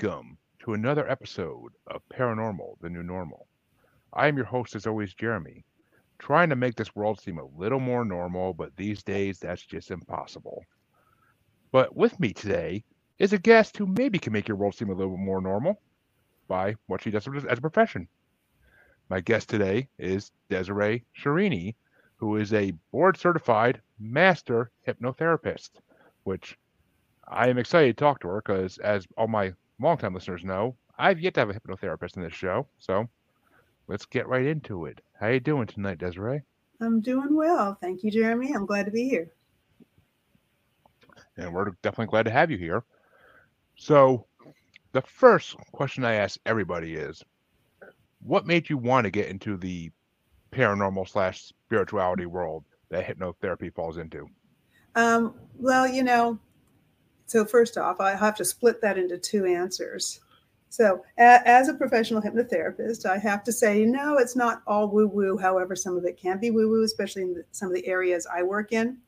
Welcome to another episode of Paranormal, the New Normal. I am your host, as always, Jeremy, trying to make this world seem a little more normal, but these days that's just impossible. But with me today is a guest who maybe can make your world seem a little bit more normal by what she does as a profession. My guest today is Desiree Scherini, who is a board certified master hypnotherapist, which I am excited to talk to her because, as all my longtime listeners know, I've yet to have a hypnotherapist in this show. So let's get right into it. How you doing tonight, Desiree? I'm doing well. Thank you, Jeremy. I'm glad to be here. And we're definitely glad to have you here. So the first question I ask everybody is what made you want to get into the paranormal slash spirituality world that hypnotherapy falls into? Um, well, you know, so first off, I have to split that into two answers. So, as a professional hypnotherapist, I have to say, no, it's not all woo woo. However, some of it can be woo woo, especially in the, some of the areas I work in.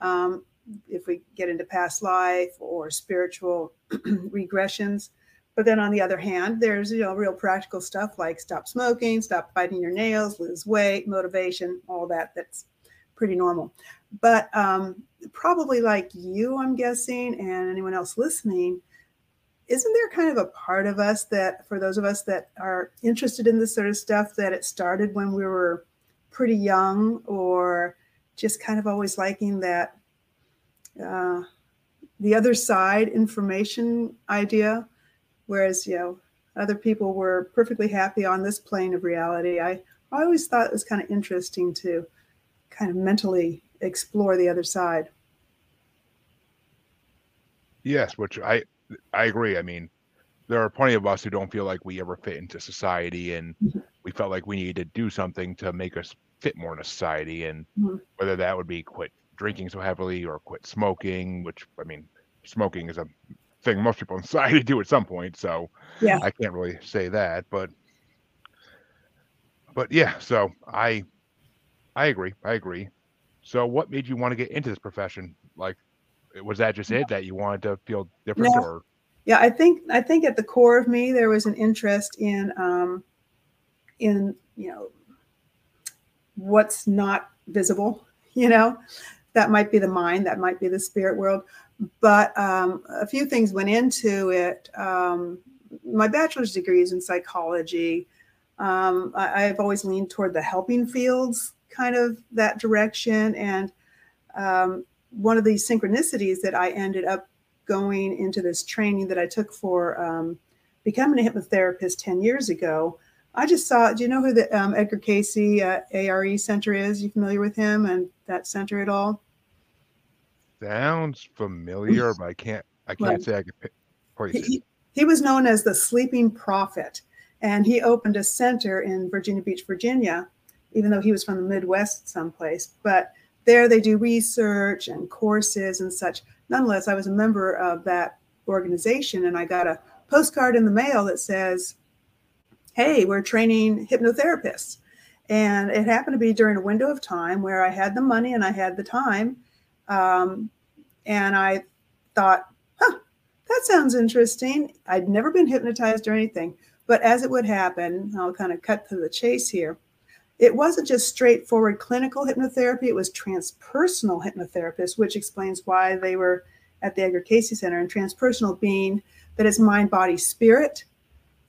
Um, if we get into past life or spiritual regressions. But then on the other hand, there's you know real practical stuff like stop smoking, stop biting your nails, lose weight, motivation, all that. That's pretty normal. But um, probably like you, I'm guessing, and anyone else listening, isn't there kind of a part of us that, for those of us that are interested in this sort of stuff, that it started when we were pretty young or just kind of always liking that uh, the other side information idea, whereas, you know, other people were perfectly happy on this plane of reality. I, I always thought it was kind of interesting to kind of mentally explore the other side. Yes, which I I agree. I mean, there are plenty of us who don't feel like we ever fit into society, and mm-hmm. we felt like we needed to do something to make us fit more in a society, and mm-hmm. whether that would be quit drinking so heavily or quit smoking, which I mean, smoking is a thing most people in society do at some point. So yeah, I can't really say that, but but yeah. So I I agree. I agree. So, what made you want to get into this profession? Like, was that just it that you wanted to feel different, no. or? Yeah, I think I think at the core of me there was an interest in um, in you know what's not visible. You know, that might be the mind, that might be the spirit world, but um, a few things went into it. Um, my bachelor's degree is in psychology. Um, I, I've always leaned toward the helping fields kind of that direction. And um, one of these synchronicities that I ended up going into this training that I took for um, becoming a hypnotherapist 10 years ago. I just saw, do you know who the um, Edgar Cayce uh, ARE Center is? You familiar with him and that center at all? Sounds familiar, but I can't, I can't right. say I can place he. He was known as the sleeping prophet, and he opened a center in Virginia Beach, Virginia, even though he was from the Midwest someplace. But there they do research and courses and such. Nonetheless, I was a member of that organization and I got a postcard in the mail that says, Hey, we're training hypnotherapists. And it happened to be during a window of time where I had the money and I had the time. Um, and I thought, huh, that sounds interesting. I'd never been hypnotized or anything. But as it would happen, I'll kind of cut to the chase here it wasn't just straightforward clinical hypnotherapy, it was transpersonal hypnotherapists, which explains why they were at the Edgar Cayce Center. And transpersonal being that it's mind, body, spirit,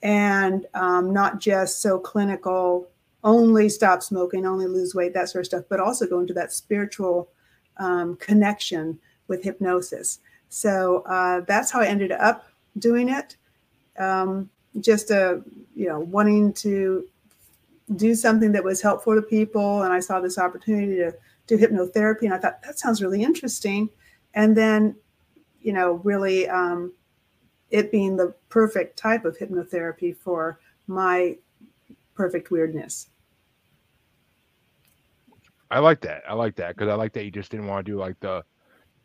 and um, not just so clinical, only stop smoking, only lose weight, that sort of stuff, but also go into that spiritual um, connection with hypnosis. So uh, that's how I ended up doing it. Um, just a, you know, wanting to do something that was helpful to people. And I saw this opportunity to do hypnotherapy. And I thought, that sounds really interesting. And then, you know, really um, it being the perfect type of hypnotherapy for my perfect weirdness. I like that. I like that because I like that you just didn't want to do like the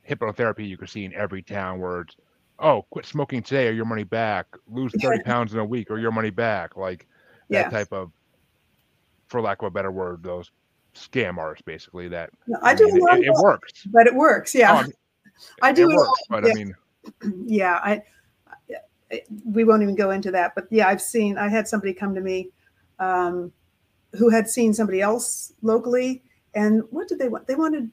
hypnotherapy you could see in every town where it's, oh, quit smoking today or your money back, lose 30 pounds in a week or your money back. Like that type of for lack of a better word, those scam artists basically that no, I, I do mean, it, it, works. But it works, yeah. Oh, I, do it, it works, but yeah. I mean yeah, I we won't even go into that. But yeah, I've seen. I had somebody come to me um, who had seen somebody else locally, and what did they want? They wanted.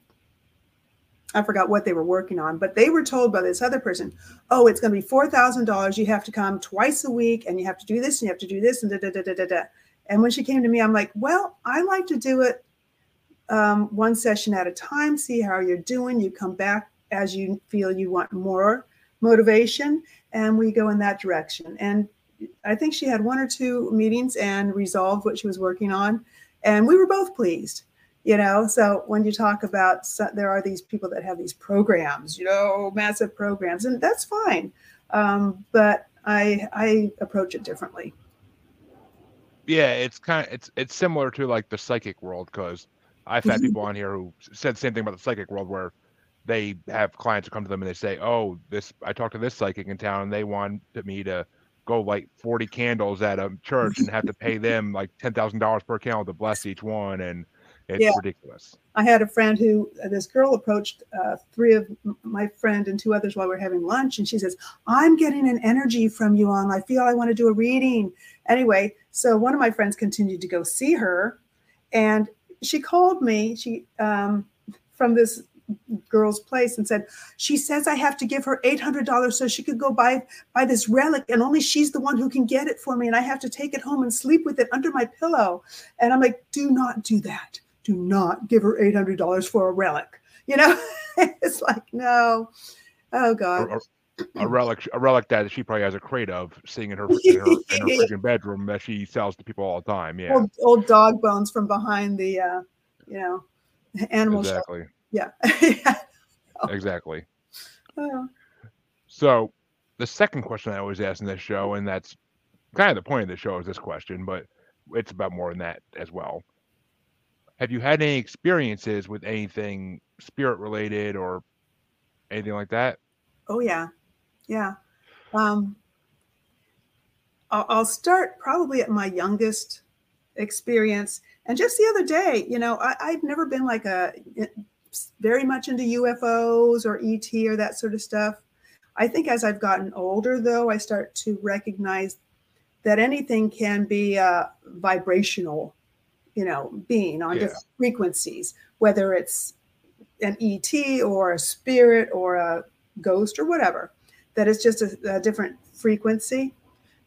I forgot what they were working on, but they were told by this other person, "Oh, it's going to be four thousand dollars. You have to come twice a week, and you have to do this, and you have to do this, and da da da da da da." And when she came to me, I'm like, "Well, I like to do it um, one session at a time. See how you're doing. You come back as you feel you want more motivation, and we go in that direction." And I think she had one or two meetings and resolved what she was working on, and we were both pleased. You know, so when you talk about there are these people that have these programs, you know, massive programs, and that's fine. Um, but I I approach it differently. Yeah, it's kind of it's it's similar to like the psychic world because I've had people on here who said the same thing about the psychic world where they have clients who come to them and they say, "Oh, this I talked to this psychic in town and they wanted me to go light 40 candles at a church and have to pay them like $10,000 per candle to bless each one. And it's yeah. ridiculous. I had a friend who, uh, this girl approached uh, three of my friend and two others while we are having lunch. And she says, I'm getting an energy from you on. I feel I want to do a reading. Anyway, so one of my friends continued to go see her. And she called me. She, um, from this girl's place and said, She says I have to give her $800 so she could go buy, buy this relic, and only she's the one who can get it for me. And I have to take it home and sleep with it under my pillow. And I'm like, Do not do that. Do not give her $800 for a relic. You know, it's like, no. Oh, God. Or, or, a relic, a relic that she probably has a crate of, sitting in her in her, in her freaking bedroom that she sells to people all the time. Yeah, old, old dog bones from behind the, uh, you know, animal exactly. Yeah. exactly. Oh. So, the second question I always ask in this show, and that's kind of the point of the show, is this question, but it's about more than that as well. Have you had any experiences with anything spirit related or anything like that? Oh yeah, yeah. Um, I'll, I'll start probably at my youngest experience, and just the other day, you know, I, I've never been like a very much into UFOs or ET or that sort of stuff. I think as I've gotten older, though, I start to recognize that anything can be a vibrational, you know, being on yeah. different frequencies, whether it's an ET or a spirit or a ghost or whatever, that it's just a, a different frequency.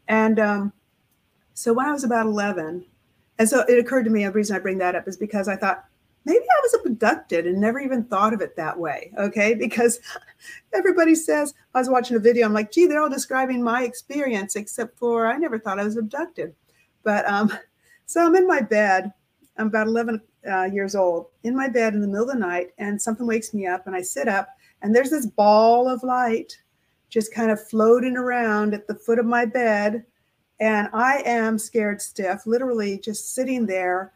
And um, so when I was about 11, and so it occurred to me, a reason I bring that up is because I thought, maybe I was abducted and never even thought of it that way. Okay. Because everybody says, I was watching a video, I'm like, gee, they're all describing my experience, except for I never thought I was abducted. But um, so I'm in my bed. I'm about 11 uh, years old, in my bed in the middle of the night, and something wakes me up, and I sit up, and there's this ball of light just kind of floating around at the foot of my bed. And I am scared stiff, literally just sitting there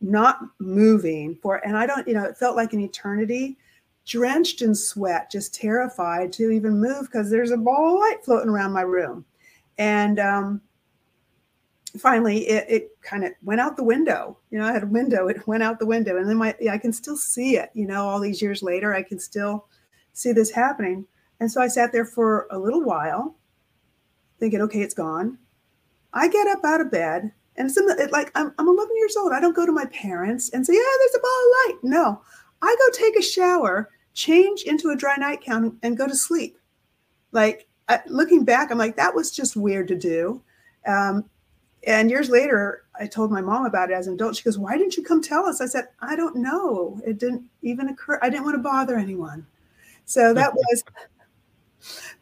not moving for, and I don't, you know, it felt like an eternity, drenched in sweat, just terrified to even move because there's a ball of light floating around my room. And um, finally, it, it kind of went out the window. You know, I had a window, it went out the window. And then my, I can still see it, you know, all these years later, I can still see this happening. And so I sat there for a little while thinking, okay, it's gone. I get up out of bed and it's, it, like I'm, I'm 11 years old. I don't go to my parents and say, "Yeah, there's a ball of light." No, I go take a shower, change into a dry nightgown, and go to sleep. Like looking back, I'm like, that was just weird to do. Um, and years later, I told my mom about it as an adult. She goes, "Why didn't you come tell us?" I said, "I don't know. It didn't even occur. I didn't want to bother anyone." So that was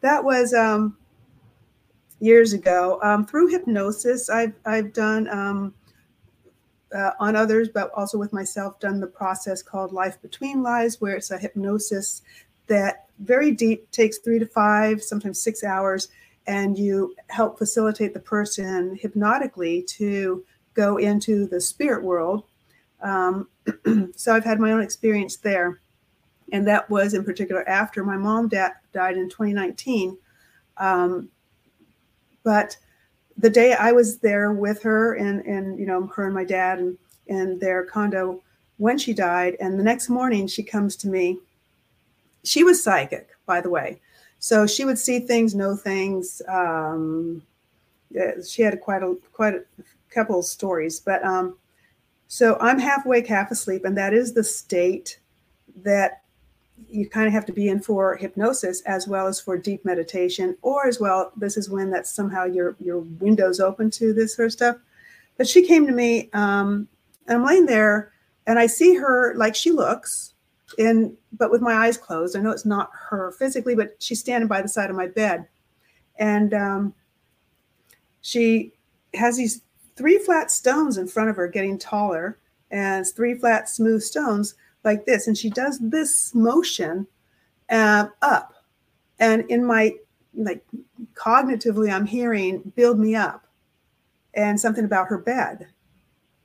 that was um, years ago. Um, through hypnosis, I've, I've done um, uh, on others, but also with myself, done the process called Life Between Lives, where it's a hypnosis that very deep takes three to five, sometimes six hours, and you help facilitate the person hypnotically to go into the spirit world. Um, so I've had my own experience there. And that was in particular after my mom da- died in 2019. Um, but the day I was there with her and and you know her and my dad and in their condo when she died, and the next morning she comes to me. She was psychic, by the way. So she would see things, know things. Um, she had quite a quite a couple of stories, but um, so I'm half awake, half asleep, and that is the state that you kind of have to be in for hypnosis as well as for deep meditation, or as well, this is when that somehow your your windows open to this sort of stuff. But she came to me, um, and I'm laying there, and I see her like she looks, in but with my eyes closed. I know it's not her physically, but she's standing by the side of my bed, and um, she has these three flat stones in front of her, getting taller, and three flat smooth stones like this, and she does this motion uh, up, and in my like cognitively, I'm hearing "build me up," and something about her bed,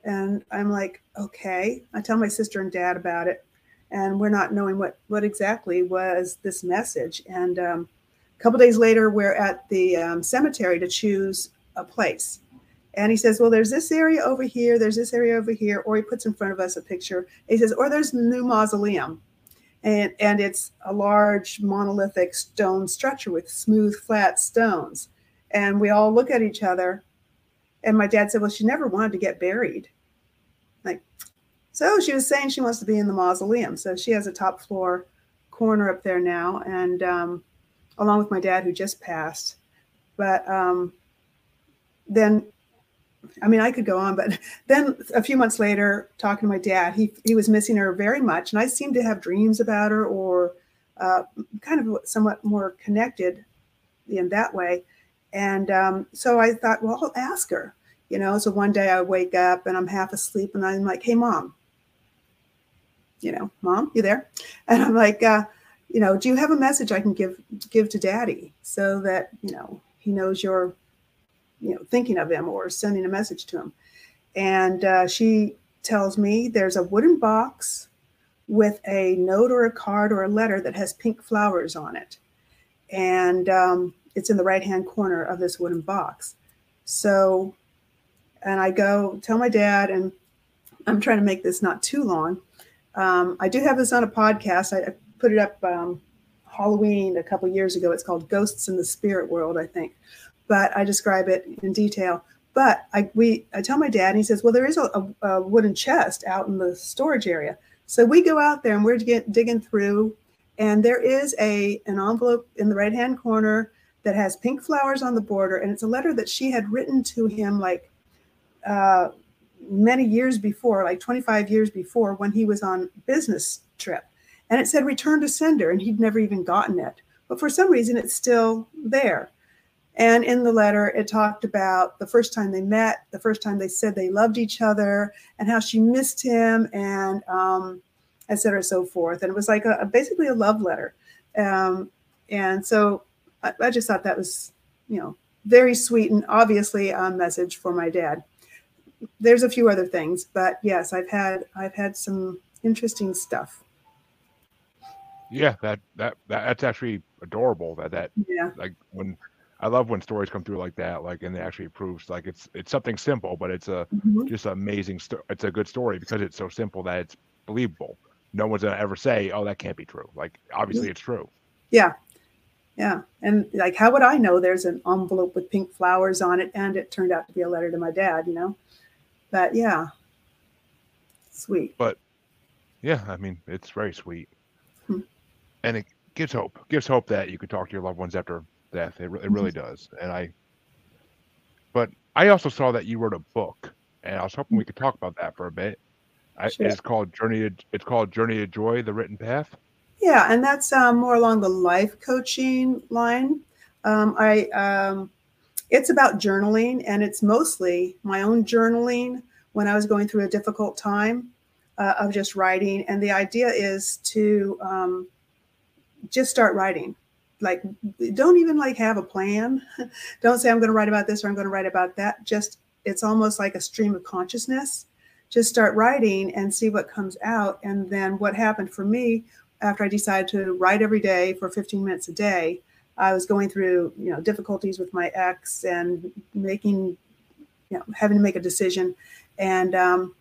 and I'm like, okay. I tell my sister and dad about it, and we're not knowing what what exactly was this message. And um, a couple days later, we're at the um, cemetery to choose a place. And he says, Well, there's this area over here, there's this area over here. Or he puts in front of us a picture. He says, Or there's the new mausoleum. And, and it's a large monolithic stone structure with smooth, flat stones. And we all look at each other. And my dad said, Well, she never wanted to get buried. Like, so she was saying she wants to be in the mausoleum. So she has a top floor corner up there now. And um, along with my dad, who just passed. But um, then I mean, I could go on, but then a few months later, talking to my dad, he he was missing her very much, and I seemed to have dreams about her, or uh, kind of somewhat more connected in that way. And um, so I thought, well, I'll ask her, you know. So one day I wake up and I'm half asleep, and I'm like, "Hey, mom, you know, mom, you there?" And I'm like, uh, "You know, do you have a message I can give give to daddy so that you know he knows you're." you know thinking of him or sending a message to him and uh, she tells me there's a wooden box with a note or a card or a letter that has pink flowers on it and um, it's in the right hand corner of this wooden box so and i go tell my dad and i'm trying to make this not too long um, i do have this on a podcast i, I put it up um, halloween a couple years ago it's called ghosts in the spirit world i think but I describe it in detail. But I we I tell my dad, and he says, "Well, there is a, a, wooden chest out in the storage area." So we go out there and we're get, digging through, and there is a an envelope in the right hand corner that has pink flowers on the border, and it's a letter that she had written to him like uh, many years before, like 25 years before, when he was on business trip, and it said "Return to sender," and he'd never even gotten it. But for some reason, it's still there. And in the letter, it talked about the first time they met, the first time they said they loved each other, and how she missed him, and um, et cetera, so forth. And it was like a, a basically a love letter. Um, and so I, I, just thought that was, you know, very sweet and obviously a message for my dad. There's a few other things, but yes, I've had I've had some interesting stuff. Yeah, that that, that that's actually adorable. That that yeah, like when I love when stories come through like that, like and it actually proves like it's it's something simple, but it's a mm-hmm. just amazing. Sto- it's a good story because it's so simple that it's believable. No one's gonna ever say, "Oh, that can't be true." Like obviously, it's true. Yeah, yeah, and like, how would I know there's an envelope with pink flowers on it, and it turned out to be a letter to my dad? You know, but yeah, sweet. But yeah, I mean, it's very sweet, hmm. and it gives hope. Gives hope that you could talk to your loved ones after death. It, it really mm-hmm. does. And I, but I also saw that you wrote a book, and I was hoping we could talk about that for a bit. I, sure. It's called Journey. To, it's called Journey to Joy: The Written Path. Yeah, and that's um, more along the life coaching line. Um, I um, it's about journaling, and it's mostly my own journaling when I was going through a difficult time uh, of just writing. And the idea is to um, just start writing. Like don't even like have a plan. Don't say i'm going to write about this or i'm going to write about that. Just it's almost like a stream of consciousness. Just start writing and see what comes out. And then what happened for me after i decided to write every day for 15 minutes a day i was going through you know difficulties with my ex and making you know having to make a decision and um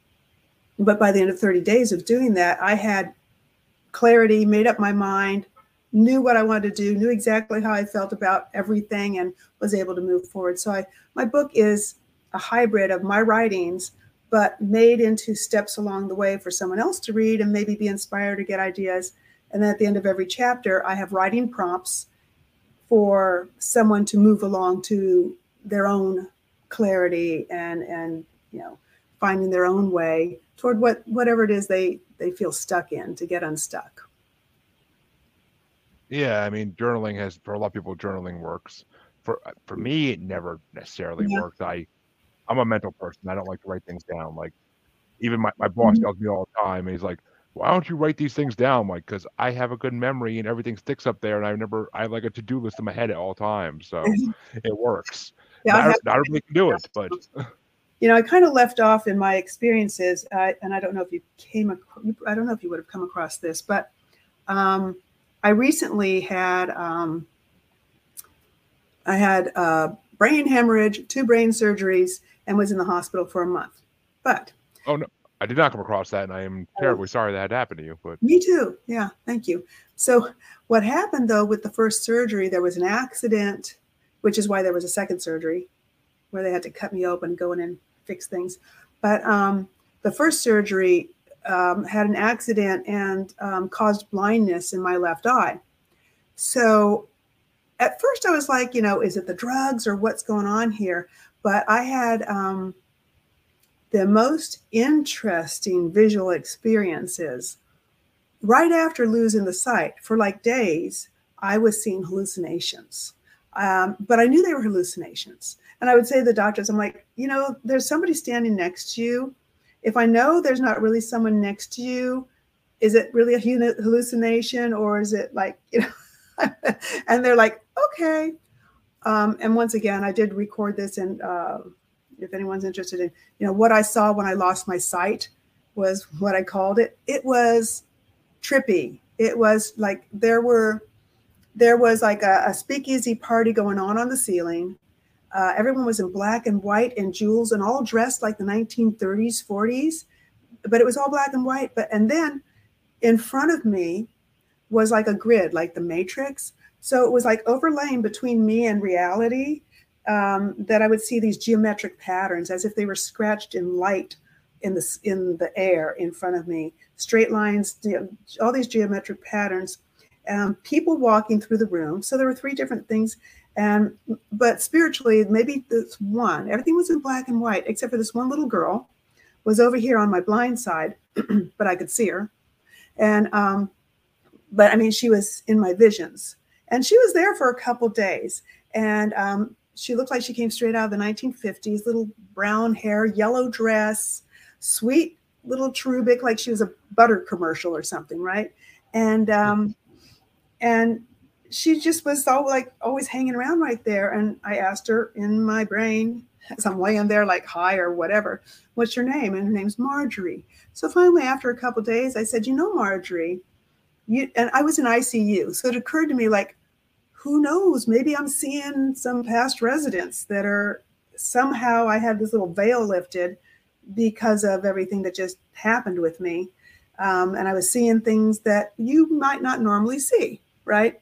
but by the end of 30 days of doing that i had clarity made up my mind knew what I wanted to do, knew exactly how I felt about everything, and was able to move forward. So I, my book is a hybrid of my writings, but made into steps along the way for someone else to read and maybe be inspired to get ideas. And then at the end of every chapter, I have writing prompts for someone to move along to their own clarity and and you know finding their own way toward what whatever it is they they feel stuck in to get unstuck. Yeah, I mean, journaling has for a lot of people, journaling works. For for me, it never necessarily Yeah. worked. I I'm a mental person. I don't like to write things down. Like even my, my boss Mhm. tells me all the time. He's like, "Why don't you write these things down?" Like, because I have a good memory and everything sticks up there, and I never I have like a to do list in my head at all times, so it works. Yeah, I not, have- not everybody can do it, but you know, I kind of left off in my experiences, uh, and I don't know if you came, ac- I don't know if you would have come across this, but um, I recently had, um, I had a brain hemorrhage, two brain surgeries, and was in the hospital for a month. But I did not come across that, and I am terribly sorry that had happened to you. But Me too. Yeah, thank you. So, what happened though with the first surgery, there was an accident, which is why there was a second surgery where they had to cut me open, go in and fix things. But um, the first surgery um, had an accident and um, caused blindness in my left eye. So, at first, I was like, you know, is it the drugs or what's going on here? But I had um, the most interesting visual experiences. Right after losing the sight for like days i was seeing hallucinations. Um, but i knew they were hallucinations. And i would say to the doctors i'm like you know there's somebody standing next to you. If i know there's not really someone next to you is it really a hallucination or is it like you know? And they're like okay. Um, and once again i did record this and uh, if anyone's interested in you know what i saw when i lost my sight was what i called it it was trippy. It was like there were there was like a, a speakeasy party going on on the ceiling. Uh, everyone was in black and white and jewels and all dressed like the 1930s, 40s, but it was all black and white. But and then in front of me was like a grid, like the Matrix. So it was like overlaying between me and reality um, that I would see these geometric patterns as if they were scratched in light in the in the air in front of me. Straight lines all these geometric patterns. Um, people walking through the room. So there were three different things. And but spiritually maybe this one everything was in black and white except for this one little girl was over here on my blind side but i could see her. And um but i mean she was in my visions. And she was there for a couple days. And um she looked like she came straight out of the 1950s little brown hair yellow dress sweet little cherubic, like she was a butter commercial or something, right? And um, and she just was all like always hanging around right there. And I asked her in my brain, as I'm laying there like hi or whatever, what's your name? And her name's Marjorie. So finally, after a couple days, I said, you know, Marjorie, you and I was in ICU. So it occurred to me like, who knows? Maybe I'm seeing some past residents that are somehow I had this little veil lifted because of everything that just happened with me. Um, and I was seeing things that you might not normally see, right?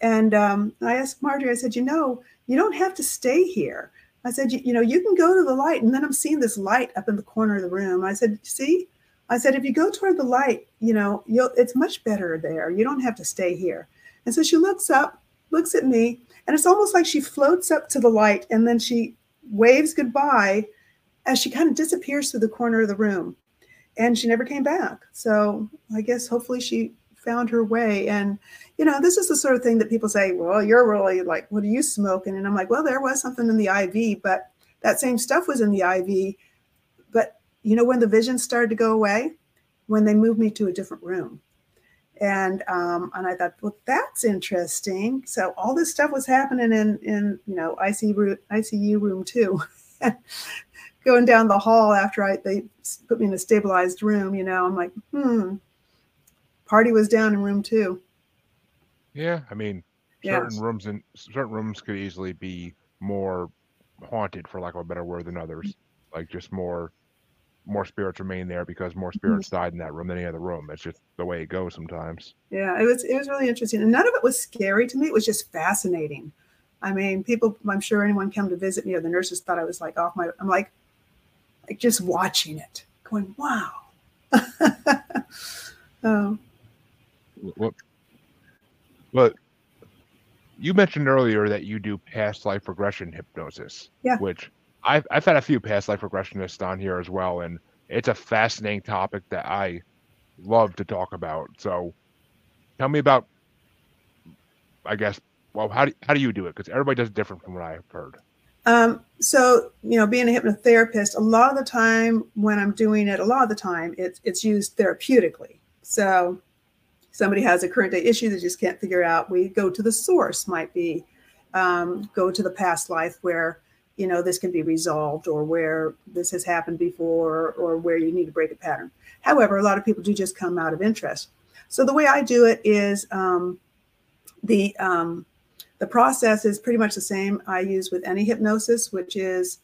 And um, I asked Marjorie, I said, you know, you don't have to stay here. I said, you, you know, you can go to the light. And then I'm seeing this light up in the corner of the room. I said, see, I said, if you go toward the light, you know, it's much better there. You don't have to stay here. And so she looks up, looks at me, and it's almost like she floats up to the light and then she waves goodbye as she kind of disappears through the corner of the room. And she never came back. So i guess hopefully she found her way. And you know this is the sort of thing that people say well you're really like what are you smoking? And i'm like well there was something in the iv but that same stuff was in the iv but you know when the vision started to go away when they moved me to a different room and um, and I thought, well, that's interesting. So all this stuff was happening in in you know ICU ICU room two, going down the hall after I they put me in a stabilized room. You know, I'm like, hmm. Party was down in room two. yeah, I mean, Yeah. certain rooms and certain rooms could easily be more haunted, for lack of a better word, than others. Like just more more spirits remain there because more mm-hmm. spirits died in that room than any other room. It's just the way it goes sometimes. Yeah, it was it was really interesting, and none of it was scary to me. It was just fascinating. I mean, people. I'm sure anyone come to visit me or the nurses thought I was like off my. I'm like, like just watching it, going, wow. Um, oh. What? But you mentioned earlier that you do past life regression hypnosis. Yeah. Which I've I've had a few past life regressionists on here as well, and it's a fascinating topic that I love to talk about. So, tell me about, I guess, well, how do how do you do it? Because everybody does it different from what I've heard. Um, so you know, being a hypnotherapist, a lot of the time when I'm doing it, a lot of the time it's it's used therapeutically. So somebody has a current day issue they just can't figure out. We go to the source. Might be um, go to the past life where you know this can be resolved or where this has happened before or where you need to break a pattern. However a lot of people do just come out of interest. So the way i do it is um, the um, the process is pretty much the same i use with any hypnosis which is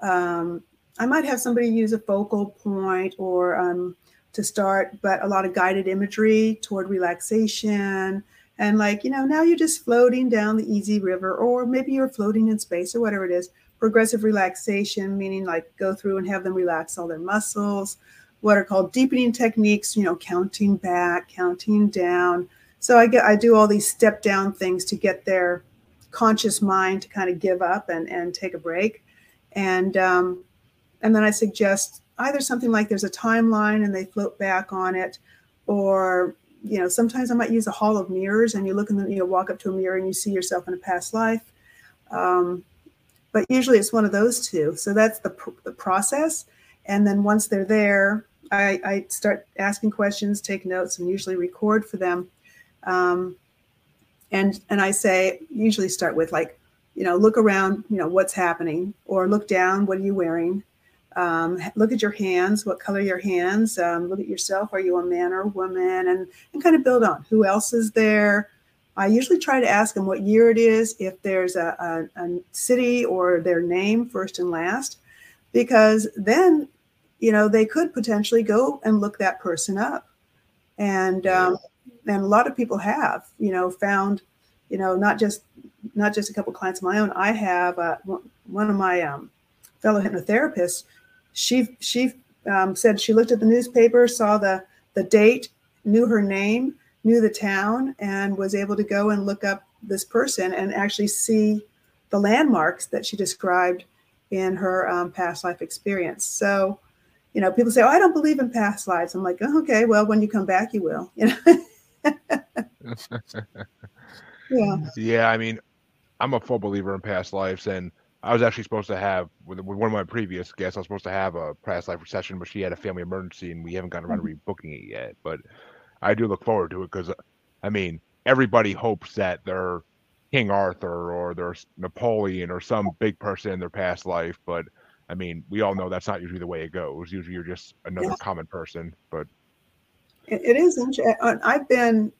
um, i might have somebody use a focal point or um, to start but a lot of guided imagery toward relaxation and like you know now you're just floating down the easy river or maybe you're floating in space or whatever it is progressive relaxation, meaning like go through and have them relax all their muscles, what are called deepening techniques, you know, counting back, counting down. So I get I do all these step down things to get their conscious mind to kind of give up and, and take a break. And um, and then I suggest either something like there's a timeline and they float back on it, or you know, sometimes I might use a hall of mirrors and you look in the, you know, walk up to a mirror and you see yourself in a past life. Um, but usually it's one of those two. So that's the, the process. And then once they're there, I, I start asking questions, take notes, and usually record for them. Um, and and I say usually start with like, you know, look around, you know, what's happening, or look down, what are you wearing? Um, look at your hands, what color your hands? Um, look at yourself, are you a man or a woman? And and kind of build on who else is there, I usually try to ask them what year it is, if there's a, a, a, city or their name first and last, because then, you know, they could potentially go and look that person up. And, um, and a lot of people have, you know, found, you know, not just, not just a couple clients of my own. I have uh, one of my um, fellow hypnotherapists. She, she um, said she looked at the newspaper, saw the, the date, knew her name, knew the town and was able to go and look up this person and actually see the landmarks that she described in her um, past life experience. So, you know, people say, "Oh, I don't believe in past lives." I'm like, oh, "Okay, well, when you come back, you will." You know. yeah. Yeah, I mean, I'm a full believer in past lives, and I was actually supposed to have with, with one of my previous guests. I was supposed to have a past life session, but she had a family emergency, and we haven't gotten around to mm-hmm. rebooking it yet. But I do look forward to it because, I mean, everybody hopes that they're King Arthur or there's Napoleon or some big person in their past life, but I mean, we all know that's not usually the way it goes. Usually, you're just another yeah. common person. But it, it is. interesting. I've been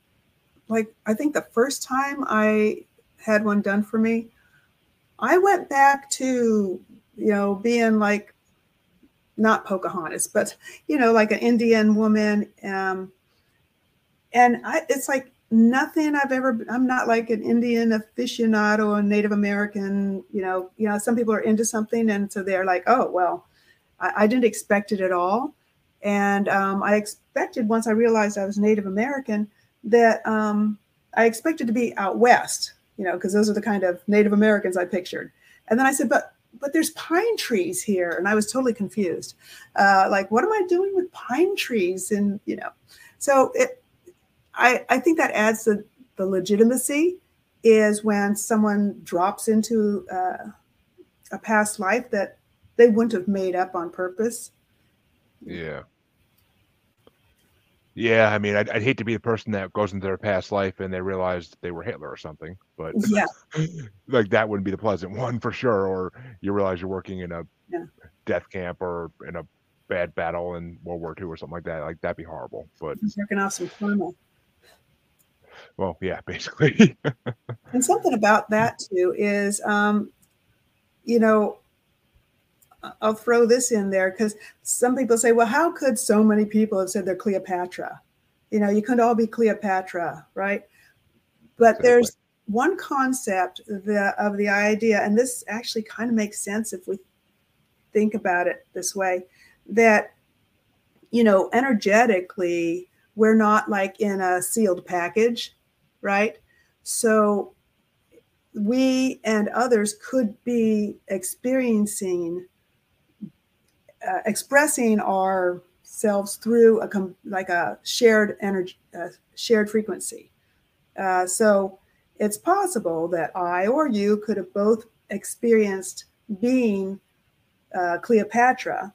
like, I think the first time I had one done for me, I went back to you know being like not Pocahontas, but you know, like an Indian woman. Um, and I, it's like nothing I've ever. I'm not like an Indian aficionado or Native American. You know, you know, some people are into something, and so they're like, oh well, I, I didn't expect it at all, and um, I expected once I realized I was Native American that um, I expected to be out west. You know, because those are the kind of Native Americans I pictured. And then I said, but but there's pine trees here, and I was totally confused. Uh, like, what am I doing with pine trees? And you know, so it, I, I think that adds the, the legitimacy is when someone drops into uh, a past life that they wouldn't have made up on purpose. Yeah. Yeah, I mean, I'd, I'd, hate to be the person that goes into their past life and they realize they were Hitler or something, but yeah, like that wouldn't be the pleasant one for sure. Or you realize you're working in a yeah. death camp or in a bad battle in World War II or something like that. Like that'd be horrible. But working off some karma. Well, yeah, basically. and something about that too is, um, you know, I'll throw this in there because some people say, well, how could so many people have said they're Cleopatra? You know, you couldn't all be Cleopatra, right? But exactly. there's one concept the, of the idea, and this actually kind of makes sense if we think about it this way, that, you know, energetically, we're not like in a sealed package, right? So we and others could be experiencing uh, expressing ourselves through a com- like a shared energy uh, shared frequency uh, so it's possible that i or you could have both experienced being uh, cleopatra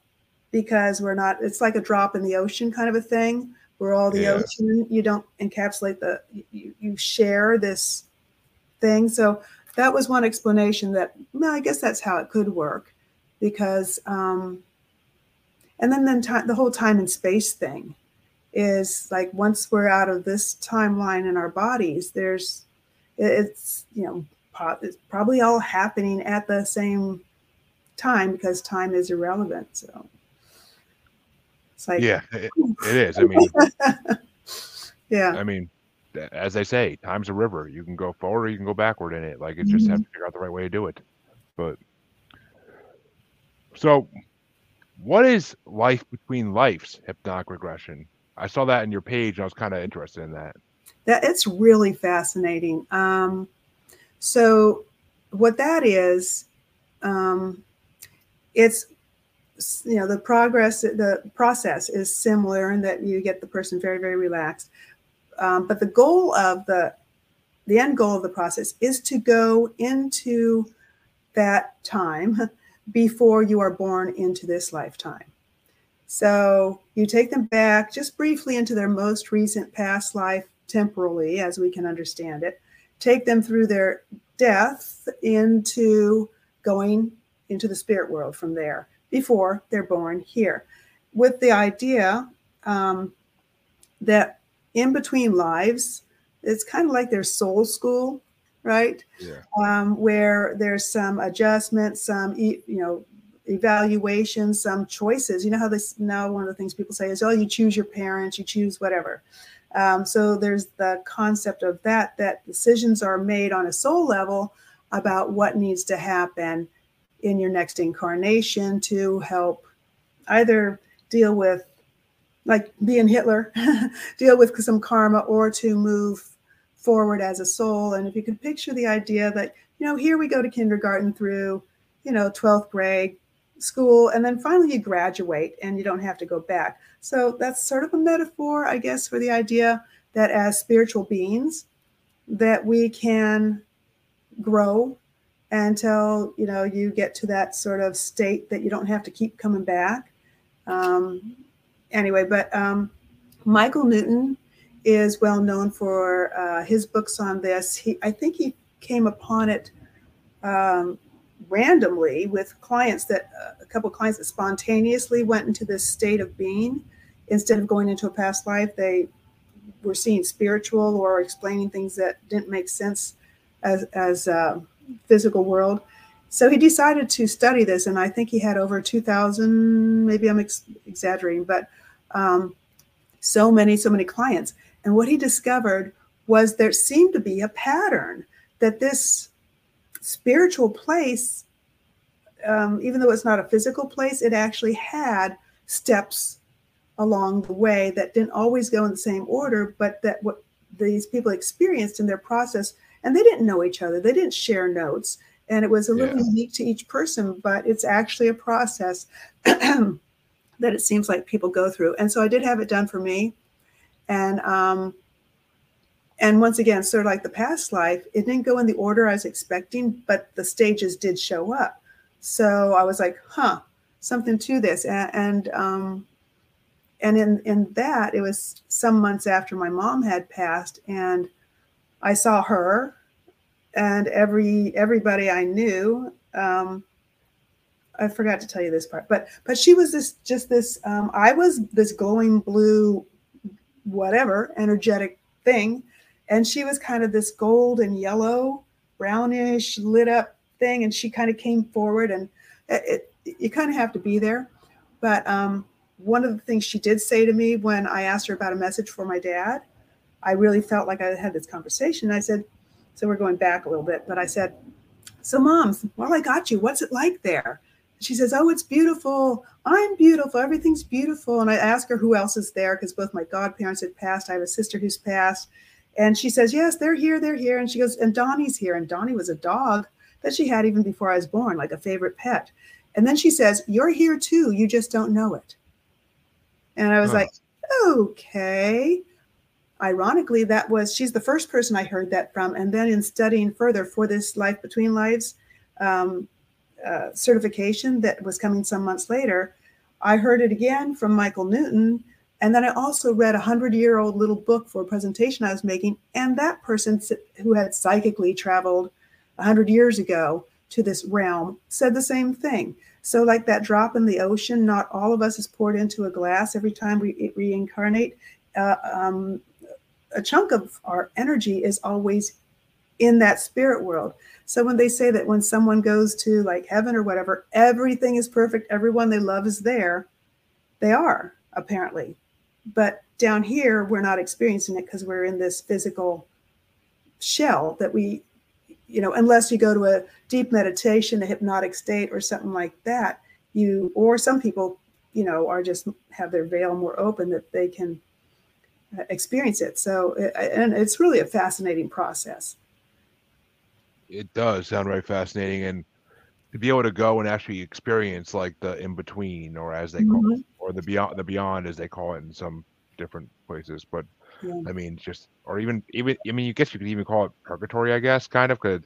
because we're not it's like a drop in the ocean kind of a thing where all the yeah. ocean you don't encapsulate the you, you share this thing. So that was one explanation that well, I guess that's how it could work because um, and then then the whole time and space thing is like once we're out of this timeline in our bodies there's it's you know it's probably all happening at the same time because time is irrelevant so it's like yeah it, it is i mean yeah i mean as they say, time's a river. You can go forward or you can go backward in it. Like just mm-hmm. have to figure out the right way to do it. But so, what is life between lives hypnotic regression? I saw that in your page. And I was kind of interested in that. That it's really fascinating. Um, so, what that is, um, it's you know the progress the process is similar in that you get the person very very relaxed. Um, but the goal of the the end goal of the process is to go into that time before you are born into this lifetime. So you take them back just briefly into their most recent past life temporally, as we can understand it, take them through their death into going into the spirit world from there before they're born here, with the idea um, that in between lives. It's kind of like their soul school, right? Yeah. Um, where there's some adjustments, some you know evaluation, some choices. You know how this now one of the things people say is, oh, you choose your parents, you choose whatever. Um, so there's the concept of that that decisions are made on a soul level about what needs to happen in your next incarnation to help either deal with like being Hitler, deal with some karma or to move forward as a soul. And if you can picture the idea that, you know, here we go to kindergarten through, you know, 12th grade school, and then finally you graduate and you don't have to go back. So that's sort of a metaphor, I guess, for the idea that as spiritual beings, that we can grow until you know you get to that sort of state that you don't have to keep coming back um, anyway, but um, Michael Newton is well known for uh, his books on this. He, I think he came upon it um, randomly with clients that uh, a couple of clients that spontaneously went into this state of being instead of going into a past life. They were seeing spiritual or explaining things that didn't make sense as as a physical world. So he decided to study this, and I think he had over 2,000, maybe I'm ex- exaggerating, but um, so many, so many clients. And what he discovered was there seemed to be a pattern that this spiritual place, um, even though it's not a physical place, it actually had steps along the way that didn't always go in the same order, but that what these people experienced in their process, and they didn't know each other, they didn't share notes, and it was a little yeah. unique to each person, but it's actually a process that it seems like people go through. And so I did have it done for me. And um and once again, sort of like the past life, it didn't go in the order I was expecting, but the stages did show up. So I was like, huh, something to this. And, and um and in in that it was some months after my mom had passed and I saw her and every everybody I knew um I forgot to tell you this part, but but she was this just this. Um, I was this glowing blue, whatever energetic thing, and she was kind of this gold and yellow, brownish lit up thing, and she kind of came forward, and it you kind of have to be there. But um, one of the things she did say to me when I asked her about a message for my dad, I really felt like I had this conversation. I said, so we're going back a little bit, but I said, so moms, well, I got you. What's it like there? She says, oh, it's beautiful. I'm beautiful. Everything's beautiful. And I ask her who else is there because both my godparents had passed. I have a sister who's passed. And she says, yes, they're here. They're here. And she goes, and Donnie's here. And Donnie was a dog that she had even before I was born, like a favorite pet. And then she says, You're here too. You just don't know it. And I was huh. like, Okay. Ironically, that was, she's the first person I heard that from. And then in studying further for this Life Between Lives um, uh, certification that was coming some months later, I heard it again from Michael Newton. And then I also read a hundred year old little book for a presentation I was making. And that person who had psychically traveled a hundred years ago to this realm said the same thing. So, like that drop in the ocean, not all of us is poured into a glass every time we reincarnate. Uh, um, a chunk of our energy is always in that spirit world. So when they say that when someone goes to like heaven or whatever, everything is perfect, everyone they love is there, they are apparently. But down here, we're not experiencing it because we're in this physical shell that we you know, unless you go to a deep meditation, a hypnotic state, or something like that, you or some people, you know, are just have their veil more open that they can experience it. So, and it's really a fascinating process. It does sound very fascinating, and to be able to go and actually experience like the in between, or as they call mm-hmm. it, or the beyond, the beyond as they call it in some different places, but yeah. I mean, just or even even I mean, you guess you could even call it purgatory. I guess kind of. Could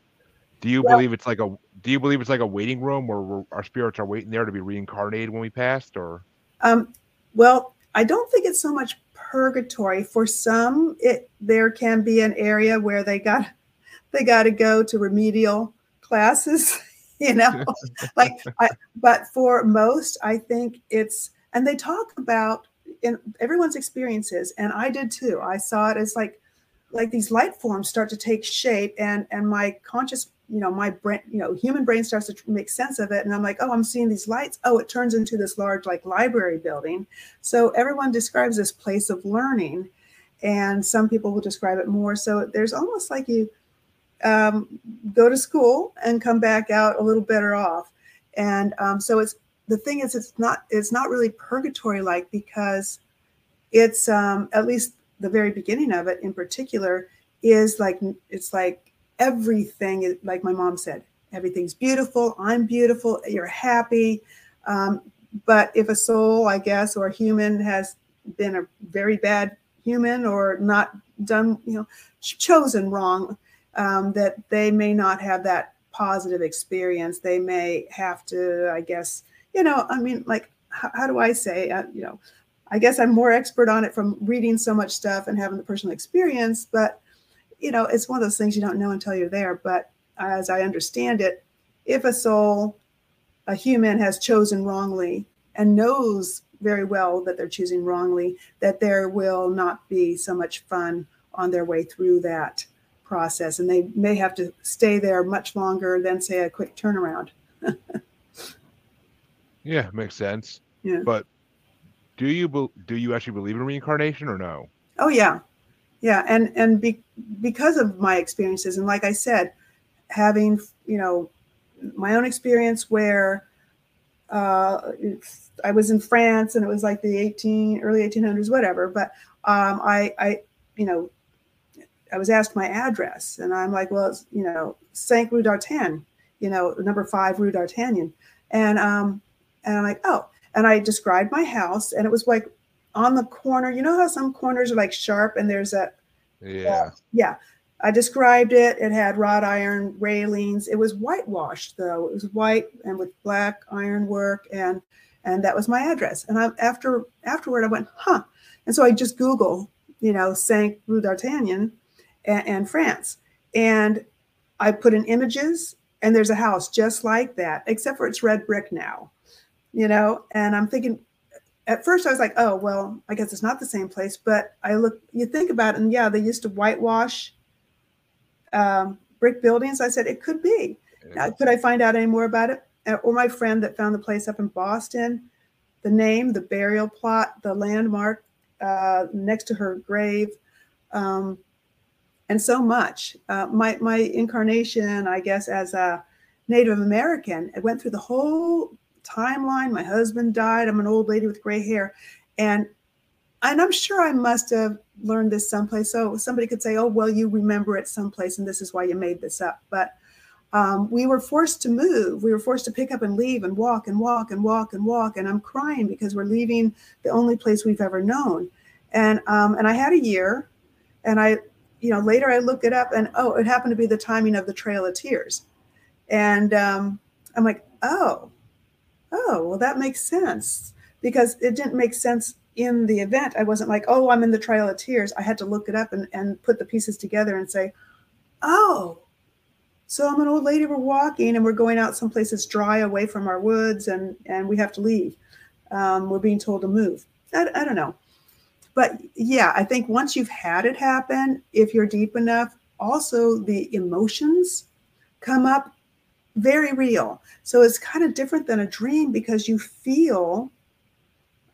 do you well, believe it's like a do you believe it's like a waiting room where our spirits are waiting there to be reincarnated when we passed, or? Um. Well, I don't think it's so much purgatory. For some, it there can be an area where they got they got to go to remedial classes. You know, like I. But for most, I think it's and they talk about in everyone's experiences, and I did too. I saw it as like like these light forms start to take shape, and and my conscious, you know, my brain, you know, human brain starts to make sense of it, and I'm like, oh, I'm seeing these lights. Oh, it turns into this large like library building. So everyone describes this place of learning, and some people will describe it more. So there's almost like you um, go to school and come back out a little better off. And um, so it's the thing is it's not it's not really purgatory like because it's um at least the very beginning of it in particular is like it's like everything like my mom said everything's beautiful i'm beautiful you're happy. Um, but if a soul i guess or a human has been a very bad human or not done you know chosen wrong um, that they may not have that positive experience. They may have to i guess you know, I mean, like, how, how do I say, uh, you know, I guess I'm more expert on it from reading so much stuff and having the personal experience, but you know, it's one of those things you don't know until you're there. But as I understand it, if a soul, a human has chosen wrongly and knows very well that they're choosing wrongly, that there will not be so much fun on their way through that process. And they may have to stay there much longer than, say, a quick turnaround. Yeah, makes sense. Yeah. But do you do you actually believe in reincarnation or no? Oh yeah, yeah, and and be- because of my experiences, and like I said, having you know my own experience where uh, I was in France and it was like the 18 early 1800s, whatever. But um, I I you know I was asked my address, and I'm like, well, it's you know Cinq Rue d'Artagnan, you know number five Rue d'Artagnan, and um, and I'm like, oh. And I described my house, and it was like on the corner. You know how some corners are like sharp, and there's a yeah, uh, yeah. I described it. It had wrought iron railings. It was whitewashed though. It was white and with black iron work, and and that was my address. And I after afterward, I went, huh. And so I just Google, you know, Saint Rue d'Artagnan and, and France, and I put in images, and there's a house just like that, except for it's red brick now you know, and I'm thinking at first I was like, oh, well, I guess it's not the same place. But I look, you think about it, and yeah, they used to whitewash um, brick buildings. I said, it could be. Now, could I find out any more about it? uh, or my friend that found the place up in Boston, the name, the burial plot, the landmark uh, next to her grave, um, and so much. Uh, my my incarnation, I guess, as a Native American, I went through the whole timeline. My husband died. I'm an old lady with gray hair, and and I'm sure I must have learned this someplace. So somebody could say, "Oh, well, you remember it someplace, and this is why you made this up." But um, we were forced to move. We were forced to pick up and leave and walk and walk and walk and walk. And I'm crying because we're leaving the only place we've ever known. And um, and I had a year, and I, you know, later I looked it up, and oh, it happened to be the timing of the Trail of Tears, and um, I'm like, oh, oh, well, that makes sense because it didn't make sense in the event. I wasn't like, oh, I'm in the Trail of Tears. I had to look it up and, and put the pieces together and say, oh, so I'm an old lady. We're walking and we're going out someplace that's dry away from our woods and, and we have to leave. Um, we're being told to move. I, I don't know. But yeah, I think once you've had it happen, if you're deep enough, also the emotions come up very real. So it's kind of different than a dream because you feel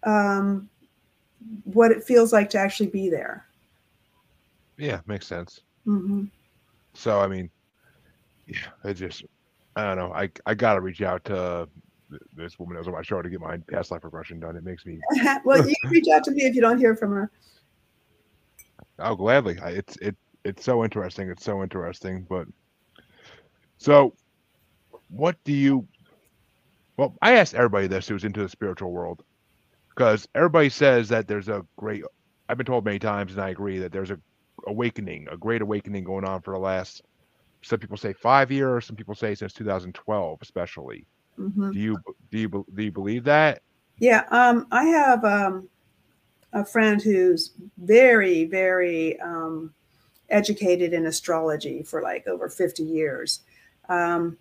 um, what it feels like to actually be there. Yeah, makes sense. Mm-hmm. So I mean, yeah, it just I don't know. I I gotta reach out to this woman that was on my show to get my past life regression done. It makes me well. You can reach out to me if you don't hear from her. Oh, gladly. I, it's it it's so interesting. It's so interesting. But so, what do you? Well, I asked everybody this who's into the spiritual world because everybody says that there's a great. I've been told many times, and I agree that there's a awakening, a great awakening going on for the last. Some people say five years. Some people say since 2012, especially. Mm-hmm. Do you do you do you believe that? Yeah, um, I have um, a friend who's very very um, educated in astrology for like over 50 years. Um,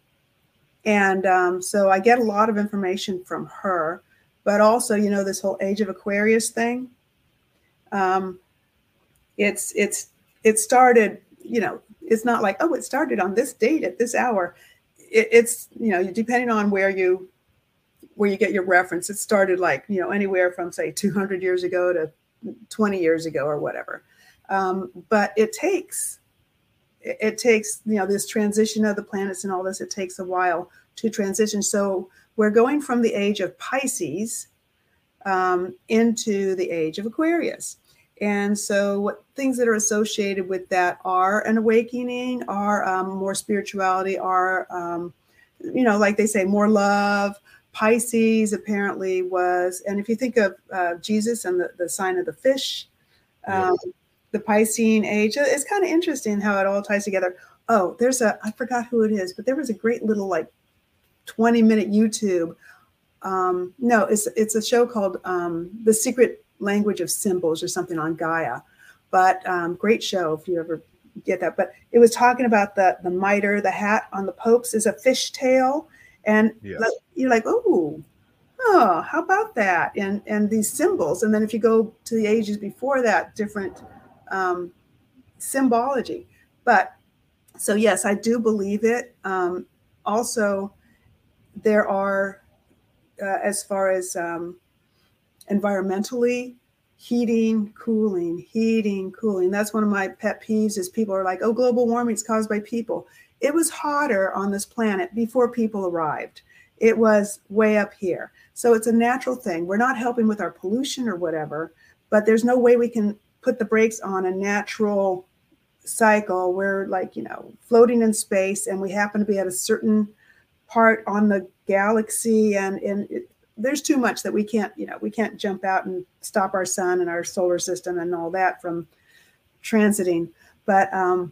and um, so I get a lot of information from her but also you know this whole age of aquarius thing. Um it's it's it started you know it's not like oh it started on this date at this hour. It, it's you know depending on where you where you get your reference it started like you know anywhere from say 200 years ago to 20 years ago or whatever. Um, but it takes it, it takes you know this transition of the planets and all this it takes a while to transition so we're going from the age of Pisces um, into the age of Aquarius. And so, what things that are associated with that are an awakening, are um, more spirituality, are, um, you know, like they say, more love. Pisces apparently was, and if you think of uh, Jesus and the, the sign of the fish, um, yes. The Piscean age, it's kind of interesting how it all ties together. Oh, there's a, I forgot who it is, but there was a great little like 20 minute YouTube. Um, no, it's it's a show called um, The Secret Language of Symbols or something on Gaia. But um, great show if you ever get that. But it was talking about the the mitre, the hat on the popes is a fish tail, and yes. you're like, oh, oh, how about that? And and these symbols, and then if you go to the ages before that, different um, symbology. But so yes, I do believe it. Um, also, there are, uh, as far as um, environmentally, heating, cooling, heating, cooling. That's one of my pet peeves is people are like, oh, global warming is caused by people. It was hotter on this planet before people arrived. It was way up here. So it's a natural thing. We're not helping with our pollution or whatever, but there's no way we can put the brakes on a natural cycle. We're like, you know, floating in space and we happen to be at a certain part on the galaxy and and it, there's too much that we can't you know we can't jump out and stop our sun and our solar system and all that from transiting but um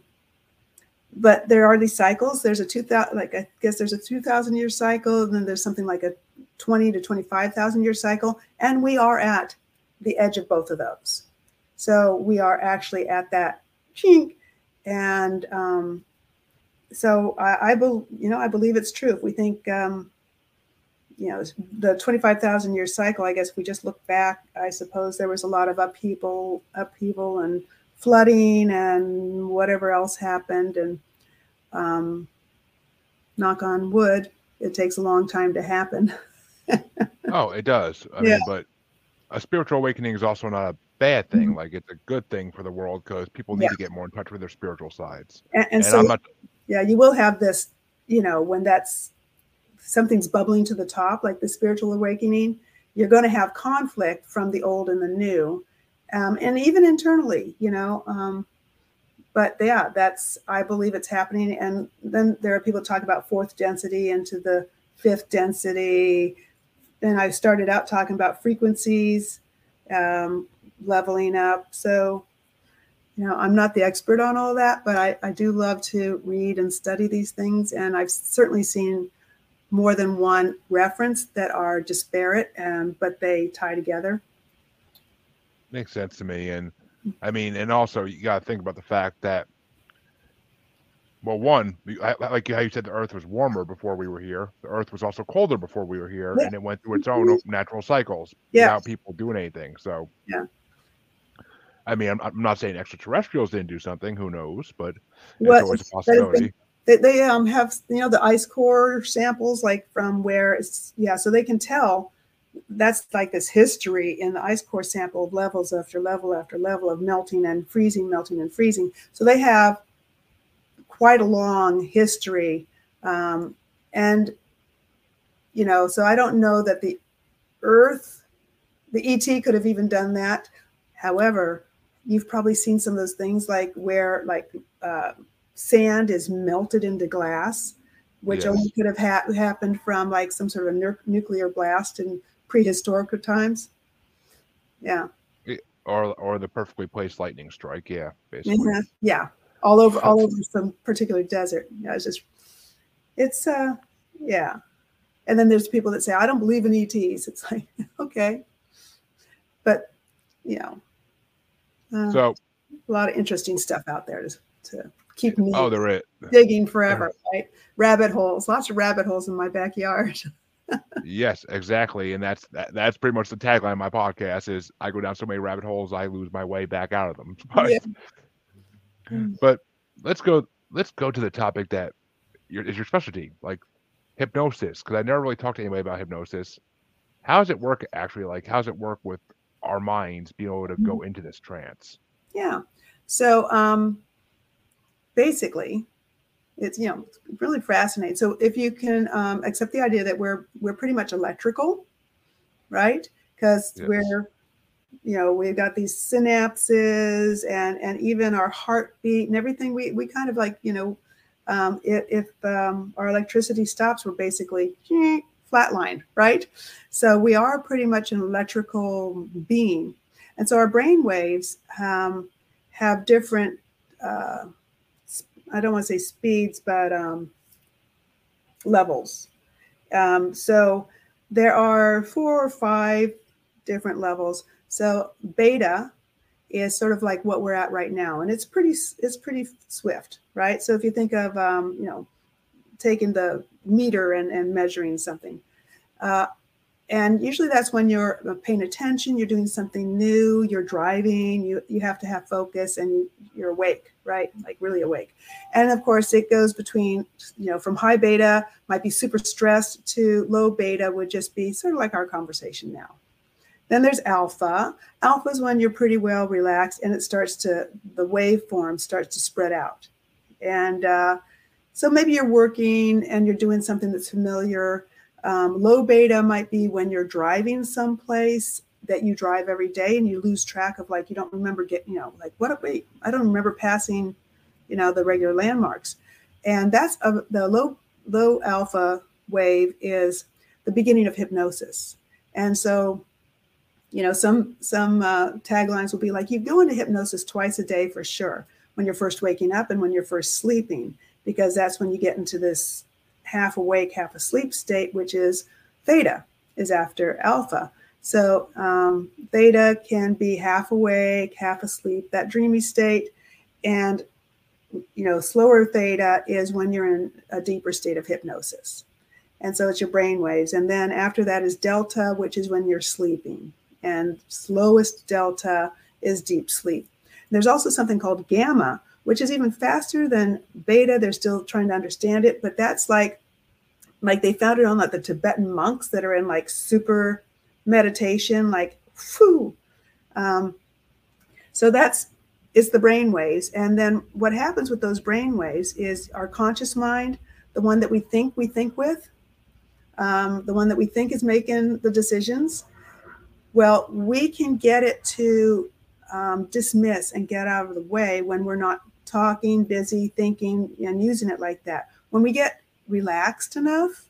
but there are these cycles there's a 2000 like i guess there's a 2000 year cycle and then there's something like a 20 to 25,000 year cycle and we are at the edge of both of those so we are actually at that chink and um so I, I believe, you know, I believe it's true. If we think, um, you know, the 25,000 year cycle, I guess we just look back, I suppose there was a lot of upheaval, upheaval and flooding and whatever else happened. And um, knock on wood, it takes a long time to happen. oh, it does. I Yeah. mean, but a spiritual awakening is also not a bad thing. Mhm. Like it's a good thing for the world because people need Yeah. to get more in touch with their spiritual sides. And, and And, so I'm not. yeah you will have this you know when that's something's bubbling to the top like the spiritual awakening you're going to have conflict from the old and the new um, and even internally you know um, but yeah that's i believe it's happening and then there are people talk about fourth density into the fifth density Then i started out talking about frequencies um, leveling up. So you know i'm not the expert on all that but I, I do love to read and study these things. And i've certainly seen more than one reference that are disparate um, but they tie together. Makes sense to me. And i mean and also you got to think about the fact that well one we- I- I- like how you said the earth was warmer before we were here. The earth was also colder before we were here Yeah. and it went through its own natural cycles Yeah. without people doing anything. So Yeah. I mean i'm, I'm not saying extraterrestrials didn't do something who knows but What- it's always a possibility. they, they um, have you know the ice core samples like from where it's yeah so they can tell that's like this history in the ice core sample of levels after level after level of melting and freezing melting and freezing. So they have quite a long history um, and you know so i don't know that the earth the et could have even done that. However you've probably seen some of those things like where like uh, sand is melted into glass, which Yes. only could have ha- happened from like some sort of nu- nuclear blast in prehistoric times. Yeah, or or the perfectly placed lightning strike yeah basically Mhm. yeah, all over, all over some particular desert. Yeah, it's just, it's uh, yeah. And then there's people that say, I don't believe in ETs. It's like, okay, but you know, uh, so a lot of interesting stuff out there to, to keep me oh there is digging forever, right? Rabbit holes, lots of rabbit holes in my backyard. Yes, exactly, and that's that, that's pretty much the tagline of my podcast is I go down so many rabbit holes I lose my way back out of them. But, Yeah. But let's go let's go to the topic that your, is your specialty, like hypnosis, because I never really talked to anybody about hypnosis. How does it work actually? Like, how does it work with our minds being able to go into this trance? Yeah. So um, basically, it's you know really fascinating. So if you can um, accept the idea that we're we're pretty much electrical, right? Because Yes. we're you know we've got these synapses and and even our heartbeat and everything. We we kind of like you know um, if, if um, our electricity stops, we're basically flatlined, right? So we are pretty much an electrical being. And so our brain waves um, have different, uh, I don't want to say speeds, but um, levels. Um, so there are four or five different levels. So beta is sort of like what we're at right now, and it's pretty it's pretty swift, right? So if you think of um, you know taking the meter and, and measuring something, uh, and usually that's when you're uh, paying attention, you're doing something new, you're driving, you you have to have focus, and you, you're awake, right? Like really awake. And of course, it goes between you know from high beta might be super stressed to low beta would just be sort of like our conversation now. Then there's alpha. Alpha is when you're pretty well relaxed and it starts to, the waveform starts to spread out. And uh, so maybe you're working and you're doing something that's familiar. Um, low beta might be when you're driving someplace that you drive every day and you lose track of like, you don't remember getting, you know, like, what, wait, I don't remember passing, you know, the regular landmarks. And that's a, the low, low alpha wave is the beginning of hypnosis. And so you know some some uh, taglines will be like you go into hypnosis twice a day for sure when you're first waking up and when you're first sleeping because that's when you get into this half awake half asleep state which is theta is after alpha. So um, theta can be half awake half asleep that dreamy state. And you know slower theta is when you're in a deeper state of hypnosis. And so it's your brain waves. And then after that is delta which is when you're sleeping. And slowest delta is deep sleep. There's also something called gamma, which is even faster than beta. They're still trying to understand it, but that's like like they found it on like the Tibetan monks that are in like super meditation, like whew. Um, so that's it's the brain waves. And then what happens with those brain waves is our conscious mind, the one that we think we think with, um, the one that we think is making the decisions. Well, we can get it to um, dismiss and get out of the way when we're not talking, busy, thinking, and using it like that. When we get relaxed enough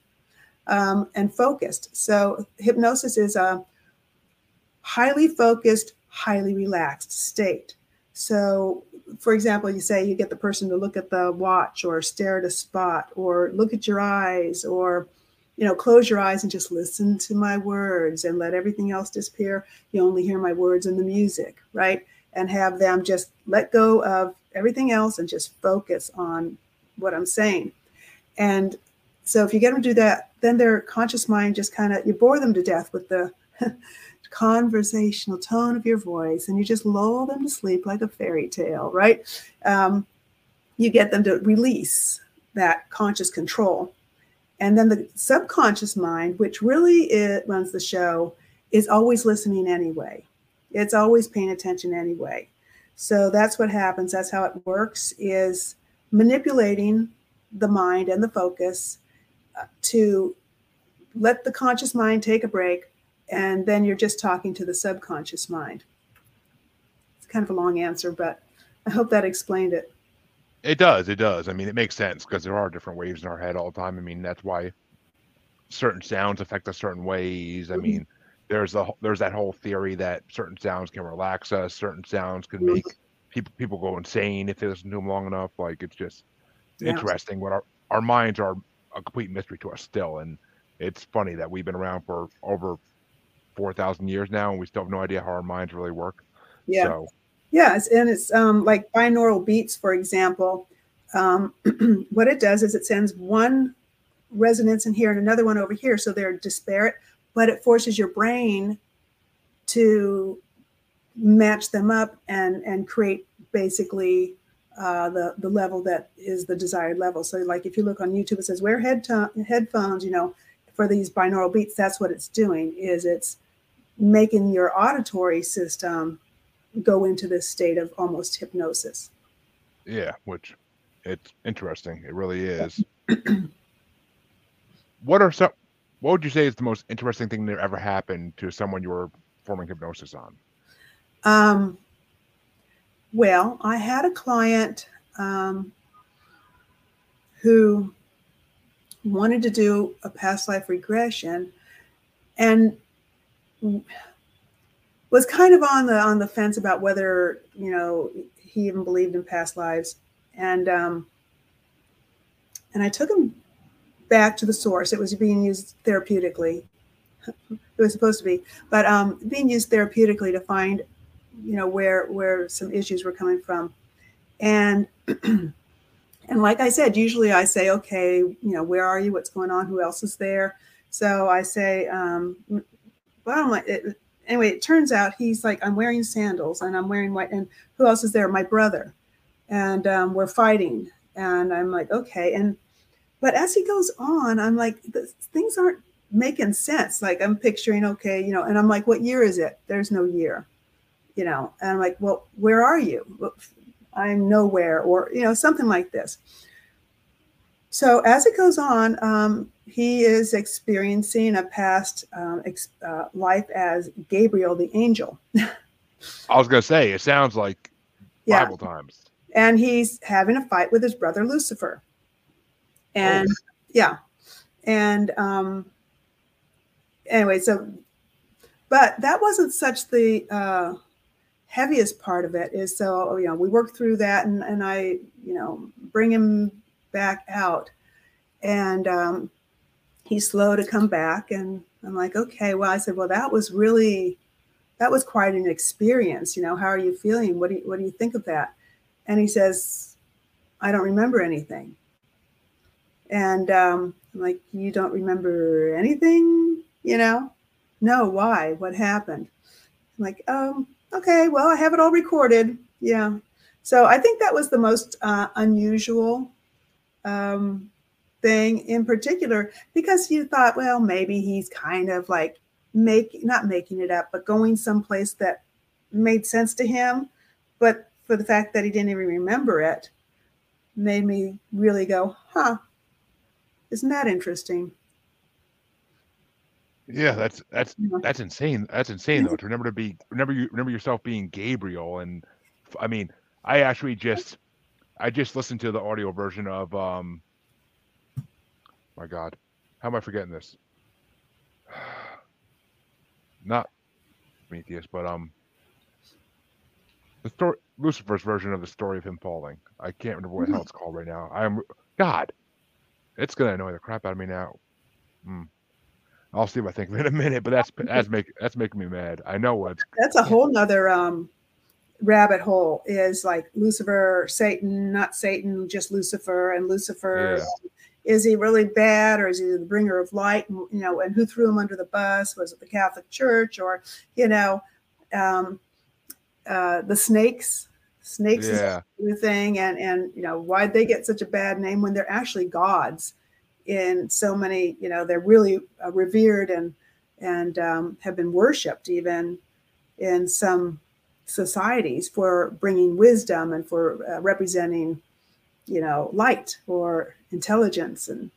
um, and focused. So, hypnosis is a highly focused, highly relaxed state. So, for example, you say you get the person to look at the watch or stare at a spot or look at your eyes or you know, close your eyes and just listen to my words and let everything else disappear. You only hear my words and the music, right? And have them just let go of everything else and just focus on what I'm saying. And so if you get them to do that, then their conscious mind just kind of, you bore them to death with the conversational tone of your voice and you just lull them to sleep like a fairy tale, right? Um, you get them to release that conscious control. And then the subconscious mind, which really it runs the show, is always listening anyway. It's always paying attention anyway. So that's what happens. That's how it works is manipulating the mind and the focus uh, to let the conscious mind take a break and then you're just talking to the subconscious mind. It's kind of a long answer, but I hope that explained it. It does. It does. I mean, it makes sense because there are different waves in our head all the time. I mean, that's why certain sounds affect us certain ways. I mm-hmm. mean, there's a there's that whole theory that certain sounds can relax us, certain sounds can make people people go insane if they listen to them long enough. Like it's just yeah. interesting. What our our minds are a complete mystery to us still, and it's funny that we've been around for over four thousand years now, and we still have no idea how our minds really work. Yeah. So, yes, and it's um, like binaural beats, for example. Um, what it does is it sends one resonance in here and another one over here, so they're disparate, but it forces your brain to match them up and and create basically uh, the the level that is the desired level. So, like if you look on YouTube, it says wear head headphones. You know, for these binaural beats, that's what it's doing. Is it's making your auditory system go into this state of almost hypnosis. Yeah, which it's interesting. It really is. what are some what would you say is the most interesting thing that ever happened to someone you were performing hypnosis on? Um well, I had a client um, who wanted to do a past life regression and was kind of on the on the fence about whether you know he even believed in past lives and um and i took him back to the source. It was being used therapeutically. It was supposed to be but um being used therapeutically to find you know where where some issues were coming from. And and like i said usually i say okay you know where are you? What's going on? Who else is there? So i say um well like it, anyway it turns out he's like i'm wearing sandals and i'm wearing white and who else is there? My brother. And um, we're fighting. And i'm like okay. And but as he goes on i'm like things aren't making sense like i'm picturing okay you know and i'm like what year is it there's no year you know, and I'm like, well, where are you? I'm nowhere, or, you know, something like this. So as it goes on, um, he is experiencing a past um, ex- uh, life as Gabriel the angel. I was going to say, it sounds like yeah. Bible times. And he's having a fight with his brother Lucifer. And oh. yeah. And um, anyway, so, but that wasn't such the, uh, heaviest part of it is so you know we work through that and and I you know bring him back out. And um, he's slow to come back and I'm like okay. Well I said well that was really that was quite an experience you know how are you feeling? What do you what do you think of that? And he says I don't remember anything and um, I'm like you don't remember anything you know no why what happened I'm like um okay, well, I have it all recorded. Yeah. So I think that was the most uh, unusual um, thing in particular because you thought, well, maybe he's kind of like make not making it up, but going someplace that made sense to him. But for the fact that he didn't even remember it, made me really go, huh, isn't that interesting? Yeah, that's that's that's insane. That's insane though. To remember to be remember you remember yourself being Gabriel, and I mean, I actually just I just listened to the audio version of um. My God, how am I forgetting this? Not Prometheus, but um, the story Lucifer's version of the story of him falling. I can't remember what the hell it's called right now. I'm God. It's gonna annoy the crap out of me now. Hmm. I'll see if I think of it in a minute, but that's that's make that's making me mad. I know what. That's a whole nother um rabbit hole is like Lucifer, Satan, not Satan, just Lucifer, and Lucifer. Yeah. Is he really bad, or is he the bringer of light? You know, and who threw him under the bus? Was it the Catholic Church, or you know, um, uh, the snakes? Snakes yeah. is a thing, and and you know, why'd they get such a bad name when they're actually gods? In so many, you know, they're really uh, revered and and um, have been worshipped even in some societies for bringing wisdom and for uh, representing you know light or intelligence and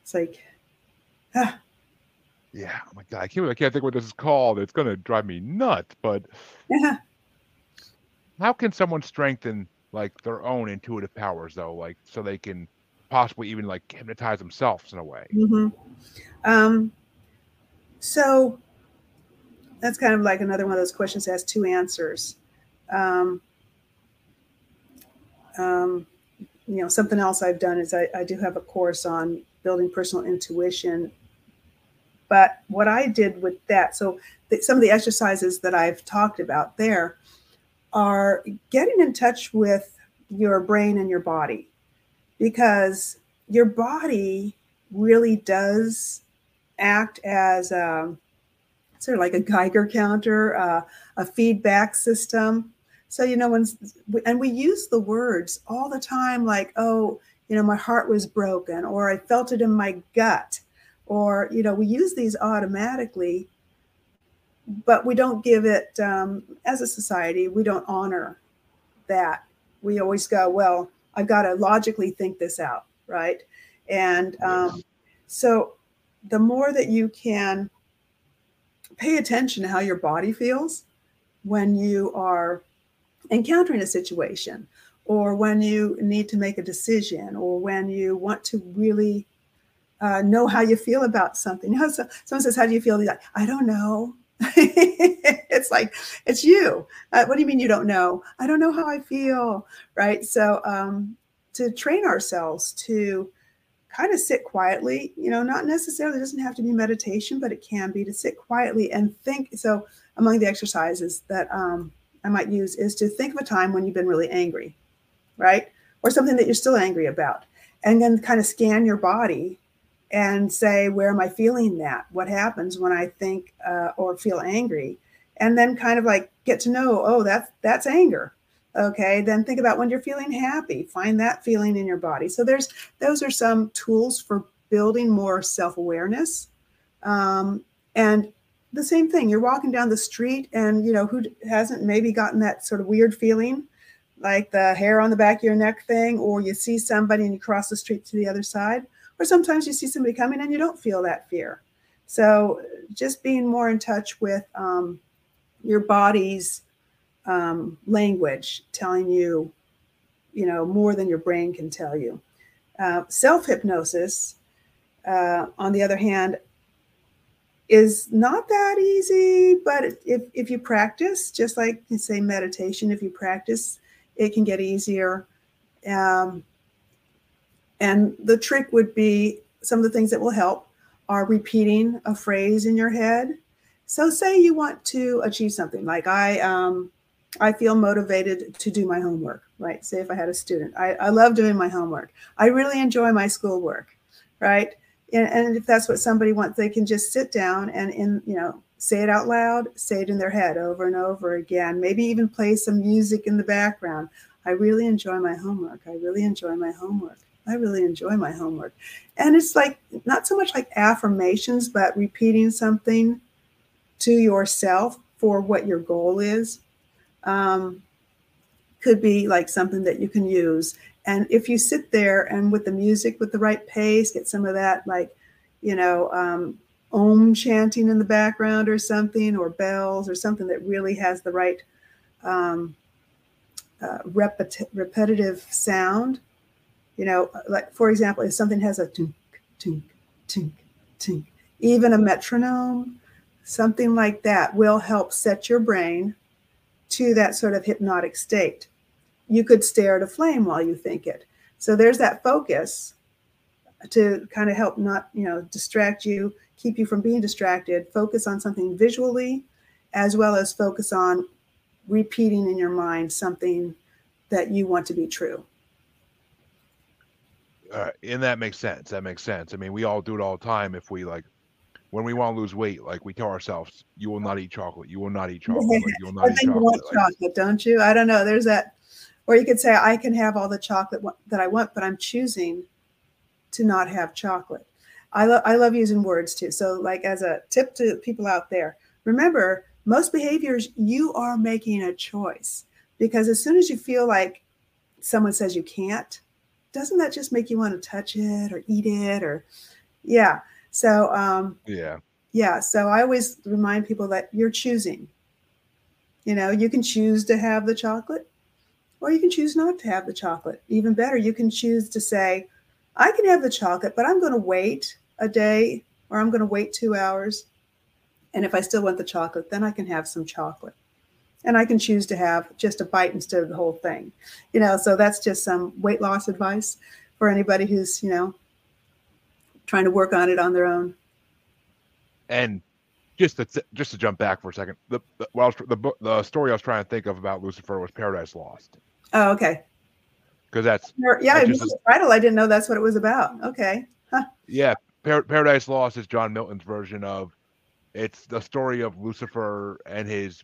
it's like ah. yeah oh my god i can't i can't think what this is called it's going to drive me nuts but yeah how can someone strengthen like their own intuitive powers though like so they can possibly even like hypnotize themselves in a way mm-hmm. um so that's kind of like another one of those questions that has two answers. Um, um, you know, something else I've done is I, I do have a course on building personal intuition. But what I did with that, so the, some of the exercises that I've talked about there are getting in touch with your brain and your body because your body really does act as a, sort of like a Geiger counter, uh, a feedback system. So, you know, when, and we use the words all the time, like, oh, you know, my heart was broken, or I felt it in my gut, or, you know, we use these automatically, but we don't give it, um, as a society, we don't honor that. We always go, well, I've got to logically think this out, right? And um, so the more that you can pay attention to how your body feels when you are encountering a situation or when you need to make a decision or when you want to really uh, know how you feel about something. You know, so, someone says, How do you feel? Like, I don't know. it's like, it's you. Uh, what do you mean you don't know? I don't know how I feel. Right. So, um, to train ourselves to kind of sit quietly, you know, not necessarily doesn't have to be meditation, but it can be to sit quietly and think. So, among the exercises that um, I might use is to think of a time when you've been really angry, right? Or something that you're still angry about. And then kind of scan your body and say, where am I feeling that? What happens when I think uh, or feel angry? And then kind of like get to know, oh, that's that's anger. Okay, then think about when you're feeling happy. Find that feeling in your body. So there's those are some tools for building more self-awareness. Um, and the same thing, you're walking down the street and you know who hasn't maybe gotten that sort of weird feeling like the hair on the back of your neck thing, or you see somebody and you cross the street to the other side, or sometimes you see somebody coming and you don't feel that fear. So just being more in touch with um, your body's um, language telling you, you know, more than your brain can tell you. Uh, Self hypnosis, uh, on the other hand, is not that easy, but if, if you practice, just like you say meditation, if you practice, it can get easier. Um, and the trick would be some of the things that will help are repeating a phrase in your head. So, say you want to achieve something, like I um, I feel motivated to do my homework, right? Say if I had a student, I, I love doing my homework. I really enjoy my schoolwork, right? And, and if that's what somebody wants, they can just sit down and in, you know, say it out loud, say it in their head over and over again, maybe even play some music in the background. I really enjoy my homework. I really enjoy my homework. I really enjoy my homework. And it's like not so much like affirmations, but repeating something to yourself for what your goal is. Um, could be like something that you can use. And if you sit there and with the music with the right pace, get some of that like, you know, um, om chanting in the background or something, or bells or something that really has the right um, uh, repeti- repetitive sound. You know, like for example, if something has a tink, tink, tink, tink, even a metronome, something like that will help set your brain to that sort of hypnotic state. You could stare at a flame while you think it. So there's that focus to kind of help not, you know, distract you, keep you from being distracted. Focus on something visually as well as focus on repeating in your mind something that you want to be true. Uh, and that makes sense. That makes sense. I mean, we all do it all the time. If we like, when we want to lose weight, like we tell ourselves, "You will not eat chocolate. You will not eat chocolate. Like, you will not I eat think you want chocolate." Like, chocolate, don't you? I don't know. There's that, or you could say, I can have all the chocolate that I want, but I'm choosing to not have chocolate. I, lo- I love using words too. So, like, as a tip to people out there, remember most behaviors, you are making a choice because as soon as you feel like someone says you can't, doesn't that just make you want to touch it or eat it or, yeah. So, um, yeah, yeah so i always remind people that you're choosing. You know you can choose to have the chocolate or you can choose not to have the chocolate. Even better you can choose to say i can have the chocolate but i'm going to wait a day or i'm going to wait two hours and if i still want the chocolate then i can have some chocolate and i can choose to have just a bite instead of the whole thing you know so that's just some weight loss advice for anybody who's you know trying to work on it on their own and just to just to jump back for a second, the the, well, the book the story I was trying to think of about Lucifer was Paradise Lost oh okay because that's Yeah, I just the title. I didn't know that's what it was about. Okay. yeah, Par- Paradise Lost is John Milton's version of it's the story of Lucifer and his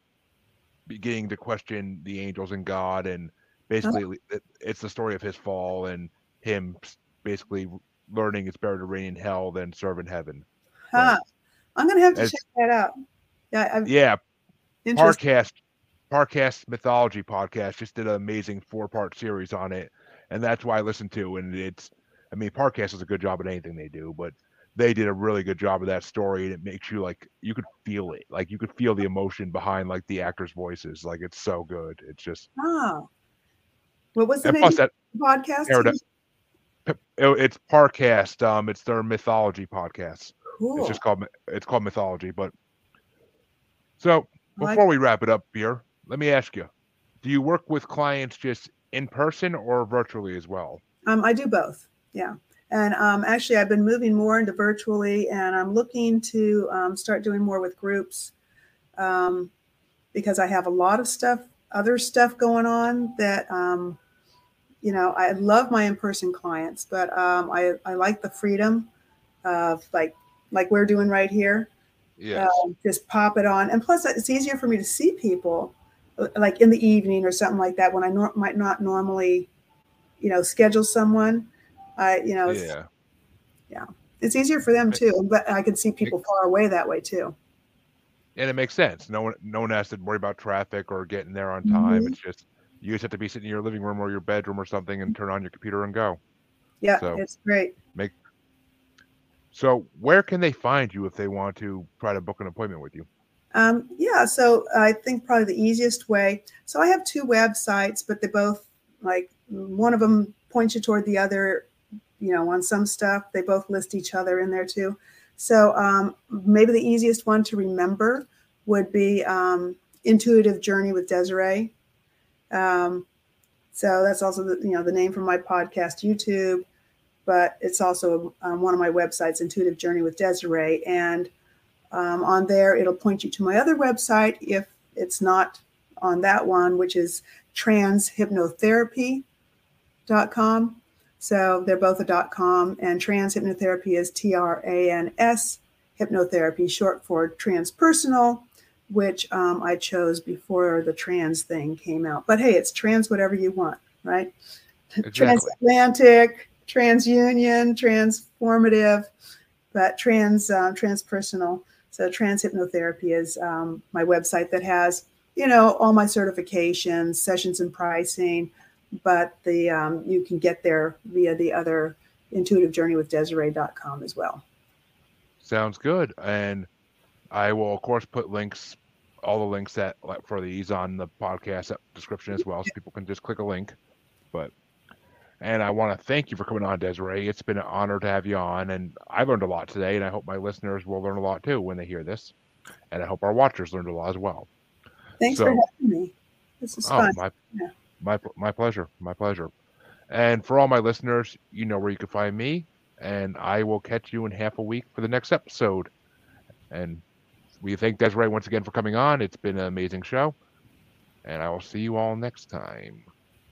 beginning to question the angels and God, and uh-huh. basically it, it's the story of his fall and him basically learning it's better to reign in hell than serve in heaven. Huh. I'm gonna have to It's- check that out. Yeah, I'm Yeah. Parcast Parcast Mythology podcast just did an amazing four part series on it, and that's why I listen to. And it's, I mean, Parcast does a good job at anything they do, but they did a really good job of that story, and it makes you like you could feel it, like you could feel the emotion behind like the actors' voices. Like it's so good. It's just Oh. What was the name plus of that podcast? It- it's Parcast. Um, it's their mythology podcast. Cool. It's just called it's called mythology. But so I like before we wrap it up here, let me ask you: Do you work with clients just in person or virtually as well? Um, I do both. Yeah. And um, actually, I've been moving more into virtually, and I'm looking to um, start doing more with groups um, because I have a lot of stuff, other stuff going on that, um, you know, I love my in-person clients, but um, I, I like the freedom of like like we're doing right here. Yeah. um, just pop it on. And plus, it's easier for me to see people uh, like in the evening or something like that when I nor- might not normally, you know, schedule someone. I, you know, it's, yeah. it's easier for them too. But I can see people far away that way too. And it makes sense. No one no one has to worry about traffic or getting there on time. Mhm. It's just you just have to be sitting in your living room or your bedroom or something and turn on your computer and go. Yeah, So- it's great. So where can they find you if they want to try to book an appointment with you? Um, yeah, so I think probably the easiest way. So I have two websites, but they both like one of them points you toward the other. You know, on some stuff they both list each other in there too. So um, maybe the easiest one to remember would be um, Intuitive Journey with Desiree. Um, so that's also the, you know the name from my podcast YouTube, but it's also um, one of my websites, Intuitive Journey with Desiree, and um, on there it'll point you to my other website if it's not on that one, which is transhypnotherapy.com. So they're both a dot com, and trans hypnotherapy is T R A N S hypnotherapy, short for transpersonal, which um, I chose before the trans thing came out. But hey, it's trans whatever you want, right? Exactly. Transatlantic, TransUnion, transformative, but trans uh, transpersonal. So trans hypnotherapy is um, my website that has you know all my certifications, sessions, and pricing. But the um, you can get there via the other intuitive journey with Desiree.com as well. Sounds good. And I will, of course, put links, all the links that for these on the podcast description as well, so people can just click a link. But and I want to thank you for coming on, Desiree. It's been an honor to have you on, and I learned a lot today, and I hope my listeners will learn a lot too when they hear this, and I hope our watchers learned a lot as well. Thanks so, for having me. This is oh, fun. My, yeah. My my pleasure. My pleasure. And for all my listeners, you know where you can find me, and I will catch you in half a week for the next episode. And we thank Desiree once again for coming on. It's been an amazing show, and I will see you all next time.